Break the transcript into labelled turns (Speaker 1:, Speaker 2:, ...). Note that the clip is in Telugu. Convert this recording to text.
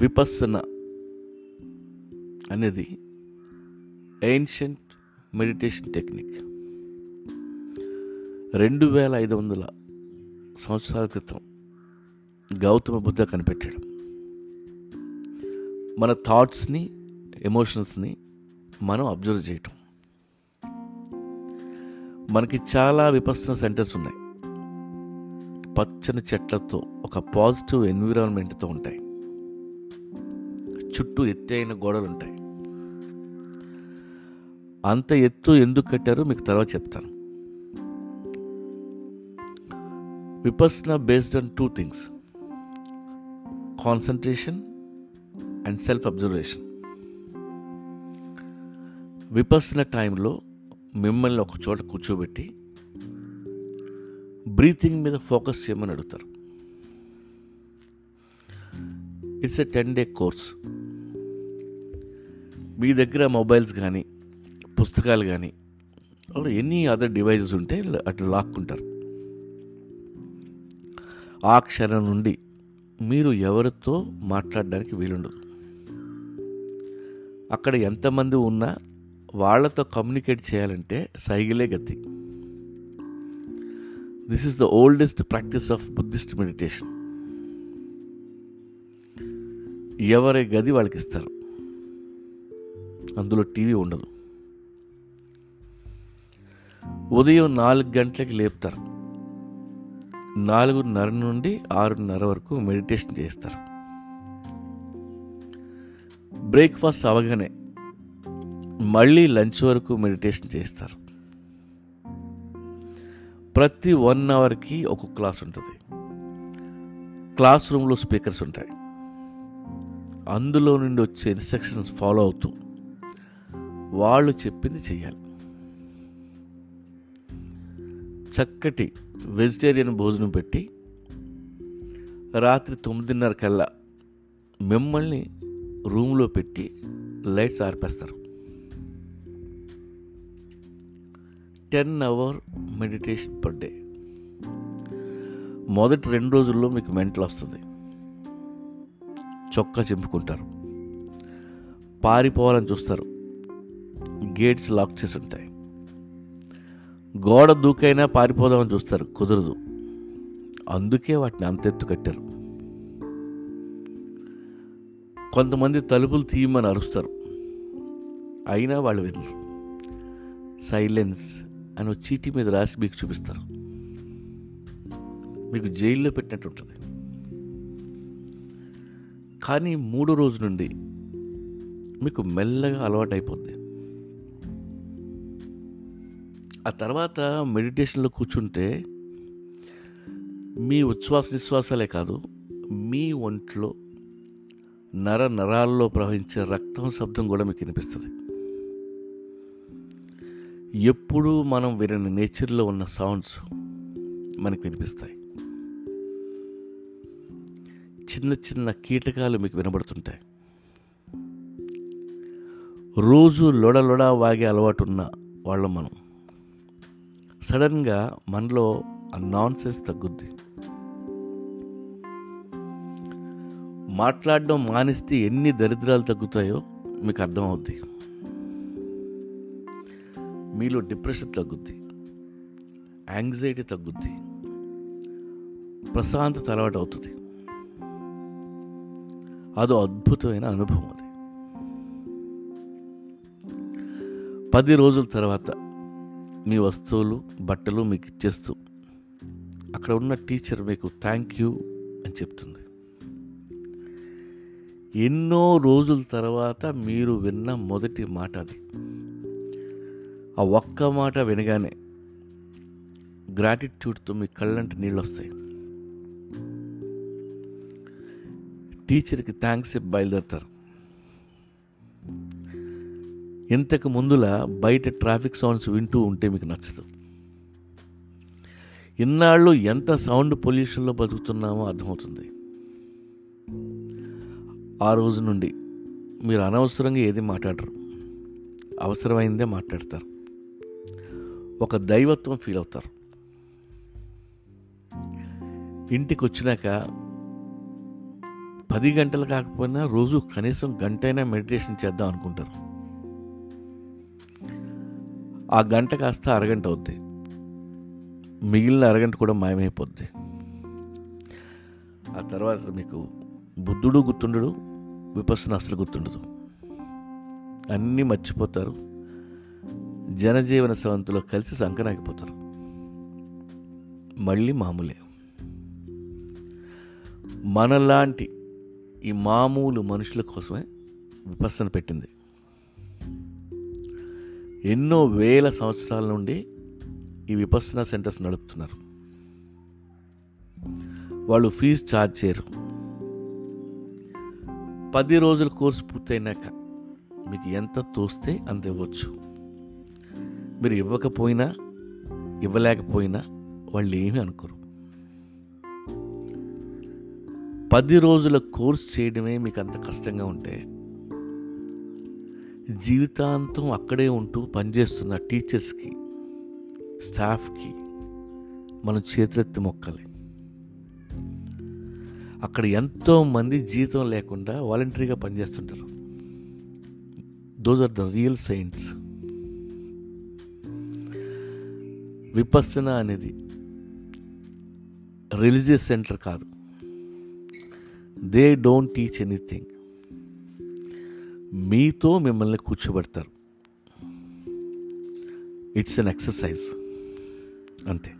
Speaker 1: విపస్సన అనేది ఏన్షియంట్ మెడిటేషన్ టెక్నిక్ రెండు వేల ఐదు వందల సంవత్సరాల క్రితం గౌతమ బుద్ధ కనిపెట్టాడు. మన థాట్స్ని ఎమోషన్స్ని మనం అబ్జర్వ్ చేయటం. మనకి చాలా విపస్సన సెంటర్స్ ఉన్నాయి. పచ్చని చెట్లతో ఒక పాజిటివ్ ఎన్విరాన్మెంట్తో ఉంటాయి. చుట్టూ ఎత్తైన గోడలు ఉంటాయి అంత ఎత్తు ఎందుకు కట్టారో మీకు తర్వాత చెప్తాను. Vipassana based on two things. Concentration and self observation Vipassana టైంలో మిమ్మల్ని ఒక చోట కూర్చోబెట్టి బ్రీతింగ్ మీద ఫోకస్ చేయమని అడుగుతారు. It's a ten day course మీ దగ్గర మొబైల్స్ కానీ పుస్తకాలు కానీ ఎనీ అదర్ డివైజెస్ ఉంటే అట్లా లాక్కుంటారు. ఆ క్షణం నుండి మీరు ఎవరితో మాట్లాడడానికి వీలుండదు. అక్కడ ఎంతమంది ఉన్నా వాళ్ళతో కమ్యూనికేట్ చేయాలంటే సైగిలే గతి. This is the oldest practice of Buddhist meditation ఎవరి గది వాళ్ళకి ఇస్తారు అందులో టీవీ ఉండదు. ఉదయం నాలుగు గంటలకి లేపుతారు. నాలుగున్నర నుండి ఆరున్నర వరకు మెడిటేషన్ చేస్తారు. బ్రేక్ఫాస్ట్ అవగానే మళ్ళీ లంచ్ వరకు మెడిటేషన్ చేస్తారు. ప్రతి వన్ అవర్కి ఒక క్లాస్ ఉంటుంది. క్లాస్ రూమ్లో స్పీకర్స్ ఉంటాయి. అందులో నుండి వచ్చే ఇన్స్ట్రక్షన్స్ ఫాలో అవుతూ వాళ్ళు చెప్పింది చేయాలి చక్కటి వెజిటేరియన్ భోజనం పెట్టి రాత్రి తొమ్మిదిన్నర కల్లా మిమ్మల్ని రూమ్లో పెట్టి lights ఆర్పేస్తారు. Ten hour meditation per day. మొదటి రెండు రోజుల్లో మీకు మెంటల్ వస్తుంది. చొక్కా చింపుకుంటారు. పారిపోవాలని చూస్తారు. గేట్స్ లాక్ చేసి ఉంటాయి గోడ దూకైనా పారిపోదామని చూస్తారు కుదరదు. అందుకే వాటిని అంతెత్తు కట్టారు. కొంతమంది తలుపులు తీయమని అరుస్తారు. అయినా వాళ్ళు వెళ్ళరు. సైలెన్స్ అని చీటీ మీద రాసి మీకు చూపిస్తారు. మీకు జైల్లో పెట్టినట్టు ఉంటుంది. కానీ మూడో రోజు నుండి మీకు మెల్లగా అలవాటు ఆ తర్వాత మెడిటేషన్లో కూర్చుంటే మీ ఉచ్ఛ్వాస నిశ్వాసాలే కాదు మీ ఒంట్లో నర నరాల్లో ప్రవహించే రక్తం శబ్దం కూడా మీకు వినిపిస్తుంది. ఎప్పుడూ మనం వినని నేచర్లో ఉన్న సౌండ్స్ మనకు వినిపిస్తాయి. చిన్న చిన్న కీటకాలు మీకు వినబడుతుంటాయి. రోజు లొడ వాగే అలవాటు ఉన్న వాళ్ళం మనం. సడన్గా మనలో ఆ నాన్సెన్స్ తగ్గుద్ది. మాట్లాడడం మానేస్తే ఎన్ని దరిద్రాలు తగ్గుతాయో మీకు అర్థమవుద్ది. మీలో డిప్రెషన్ తగ్గుద్ది. యాంగ్జైటీ తగ్గుద్ది. ప్రశాంతత అలవాటు అవుతుంది అదో అద్భుతమైన అనుభవం అది. పది రోజుల తర్వాత మీ వస్తువులు బట్టలు మీకు ఇచ్చేస్తూ అక్కడ ఉన్న టీచర్ మీకు థ్యాంక్ యూ అని చెప్తుంది. ఎన్నో రోజుల తర్వాత మీరు విన్న మొదటి మాట అది. ఆ ఒక్క మాట వినగానే గ్రాటిట్యూడ్తో మీ కళ్ళంటి నీళ్ళు వస్తాయి టీచర్కి థ్యాంక్స్ చెప్పి బయలుదేరుతారు. ఇంతకు ముందులా బయట ట్రాఫిక్ సౌండ్స్ వింటూ ఉంటే మీకు నచ్చదు. ఇన్నాళ్ళు ఎంత సౌండ్ పొల్యూషన్లో బతుకుతున్నామో అర్థమవుతుంది. ఆ రోజు నుండి మీరు అనవసరంగా ఏది మాట్లాడరు. అవసరమైందే మాట్లాడతారు. ఒక దైవత్వం ఫీల్ అవుతారు. ఇంటికి వచ్చినాక పది గంటలు కాకపోయినా రోజు కనీసం గంటైనా మెడిటేషన్ చేద్దాం అనుకుంటారు. ఆ గంట కాస్త అరగంట అవుద్ది. మిగిలిన అరగంట కూడా మాయమైపోద్ది. ఆ తర్వాత మీకు బుద్ధుడు గుర్తుండడు విపస్సున అసలు గుర్తుండదు. అన్నీ మర్చిపోతారు. జనజీవన సవంతులో కలిసి సంకనాగిపోతారు. మళ్ళీ మామూలే. మనలాంటి ఈ మామూలు మనుషుల కోసమే విపస్సన పెట్టింది. ఎన్నో వేల సంవత్సరాల నుండి ఈ విపత్సన సెంటర్స్ నడుపుతున్నారు. వాళ్ళు ఫీజు ఛార్జ్ చేయరు. పది రోజుల కోర్సు పూర్తయినాక మీకు ఎంత తోస్తే అంత ఇవ్వచ్చు. మీరు ఇవ్వకపోయినా ఇవ్వలేకపోయినా వాళ్ళు ఏమీ అనుకోరు. పది రోజుల కోర్స్ చేయడమే మీకు అంత కష్టంగా ఉంటే జీవితాంతం అక్కడే ఉంటూ పనిచేస్తున్న టీచర్స్కి స్టాఫ్కి మనం చేతులెత్తి మొక్కాలి. అక్కడ ఎంతోమంది జీతం లేకుండా వాలంటరీగా పనిచేస్తుంటారు. Those are the real science Vipassana అనేది రిలీజియస్ సెంటర్ కాదు. దే డోంట్ టీచ్ ఎనీథింగ్ మీతో మిమ్మల్ని కూర్చోబెడతారు. ఇట్స్ అన్ ఎక్సర్సైజ్ అంతే.